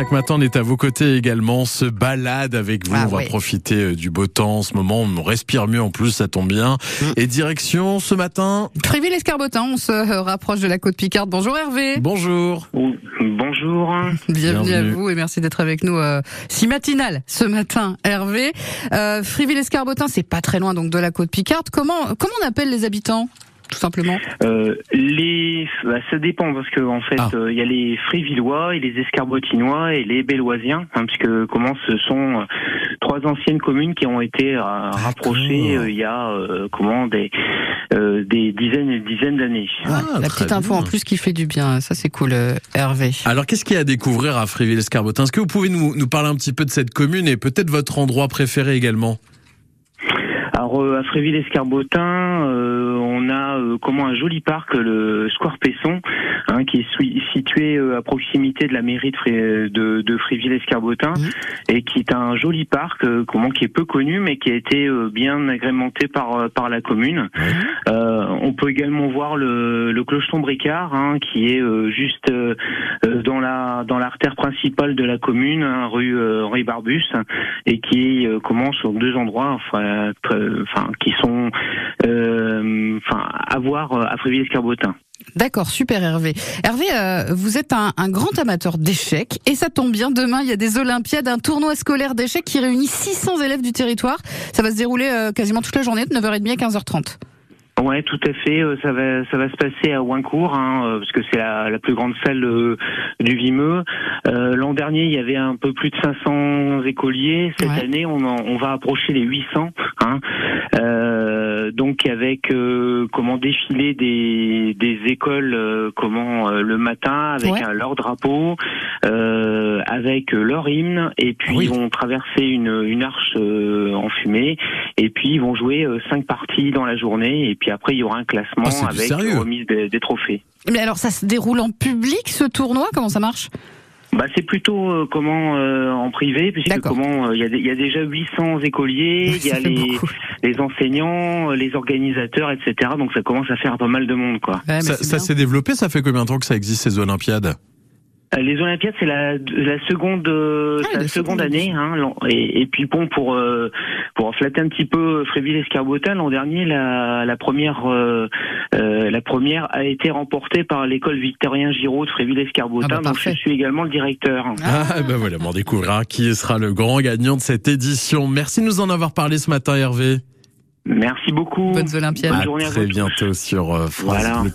Chaque matin, on est à vos côtés également, on se balade avec vous, Ah on va profiter euh, du beau temps en ce moment, on respire mieux en plus, ça tombe bien. Mm. Et direction ce matin, Fréville Escarbotin, on se rapproche de la côte Picarde. Bonjour Hervé. bonjour. Bonjour. Bienvenue, à vous et merci d'être avec nous euh, si matinal ce matin Hervé. Euh, Fréville Escarbotin, c'est pas très loin donc de la côte Picarde. Comment comment on appelle les habitants? Tout simplement Euh, les, bah, ça dépend parce que en fait, Ah. euh, il y a les Frévillois et les Escarbotinois et les Belloisiens, hein, puisque comment ce sont euh, trois anciennes communes qui ont été rapprochées euh, il y a euh, comment des euh, des dizaines et des dizaines d'années. Ah, La petite info bien. en plus qui fait du bien, ça c'est cool euh, Hervé. Alors, qu'est-ce qu'il y a à découvrir à Fréville-Escarbotin Est-ce que vous pouvez nous, nous parler un petit peu de cette commune et peut-être votre endroit préféré également? Alors euh, à Fréville-Escarbotin, euh, on a euh, comment un joli parc, le Square Pesson, hein, qui est situé euh, à proximité de la mairie de, Fré- de, de Fréville-Escarbotin Mhm. et qui est un joli parc, euh, comment qui est peu connu mais qui a été euh, bien agrémenté par euh, par la commune. Euh, on peut également voir le, le clocheton Bricard, hein, qui est euh, juste dans la dans l'artère principale de la commune, hein, rue euh, Henri Barbus, et qui euh, commence sur deux endroits, enfin, très- enfin qui sont enfin à voir euh, à Fréville-Escarbotin. D'accord, super Hervé. Hervé, euh, vous êtes un, un grand amateur d'échecs et ça tombe bien, demain il y a des Olympiades, un tournoi scolaire d'échecs qui réunit 600 élèves du territoire. Ça va se dérouler euh, quasiment toute la journée de 9h30 à 15h30. Ouais, tout à fait. euh, Ça va, ça va se passer à Ouincourt, hein, euh, parce que c'est la, la plus grande salle euh, du Vimeux. Euh, L'an dernier, il y avait un peu plus de 500 écoliers. Cette Ouais. année, on, en- on va approcher les 800. Hein. Euh, donc avec euh, comment défiler des, des écoles, euh, comment euh, le matin avec Ouais. un- leur drapeau, euh, avec leur hymne, et puis Oui. ils vont traverser une, une arche euh, en fumée, et puis ils vont jouer cinq parties dans la journée, et puis après il y aura un classement Ah, avec remise des, des trophées. Mais alors ça se déroule en public ce tournoi? Comment ça marche? Bah c'est plutôt euh, comment euh, en privé puisque D'accord. comment euh, il y, a y déjà 800 écoliers, il y a les, enseignants, les organisateurs, etc. Donc ça commence à faire pas mal de monde quoi. Ouais, Ça, s'est développé, ça fait combien de temps que ça existe ces Olympiades? Les Olympiades, c'est la, la seconde, euh, Ah, c'est la la seconde seconde année. Hein, et, et puis bon, pour euh, pour flatter un petit peu Fréville-Escarbotin, l'an dernier, la, la première euh, euh, la première a été remportée par l'école Victorien Giraud de Fréville-Escarbotin. Ah bah, donc je suis également le directeur. Ah, ben voilà, on découvrira qui sera le grand gagnant de cette édition. Merci de nous en avoir parlé ce matin, Hervé. Merci beaucoup. Bonnes Olympiades. Bonne À journée à très vous bientôt sur euh, France Voilà. Bleu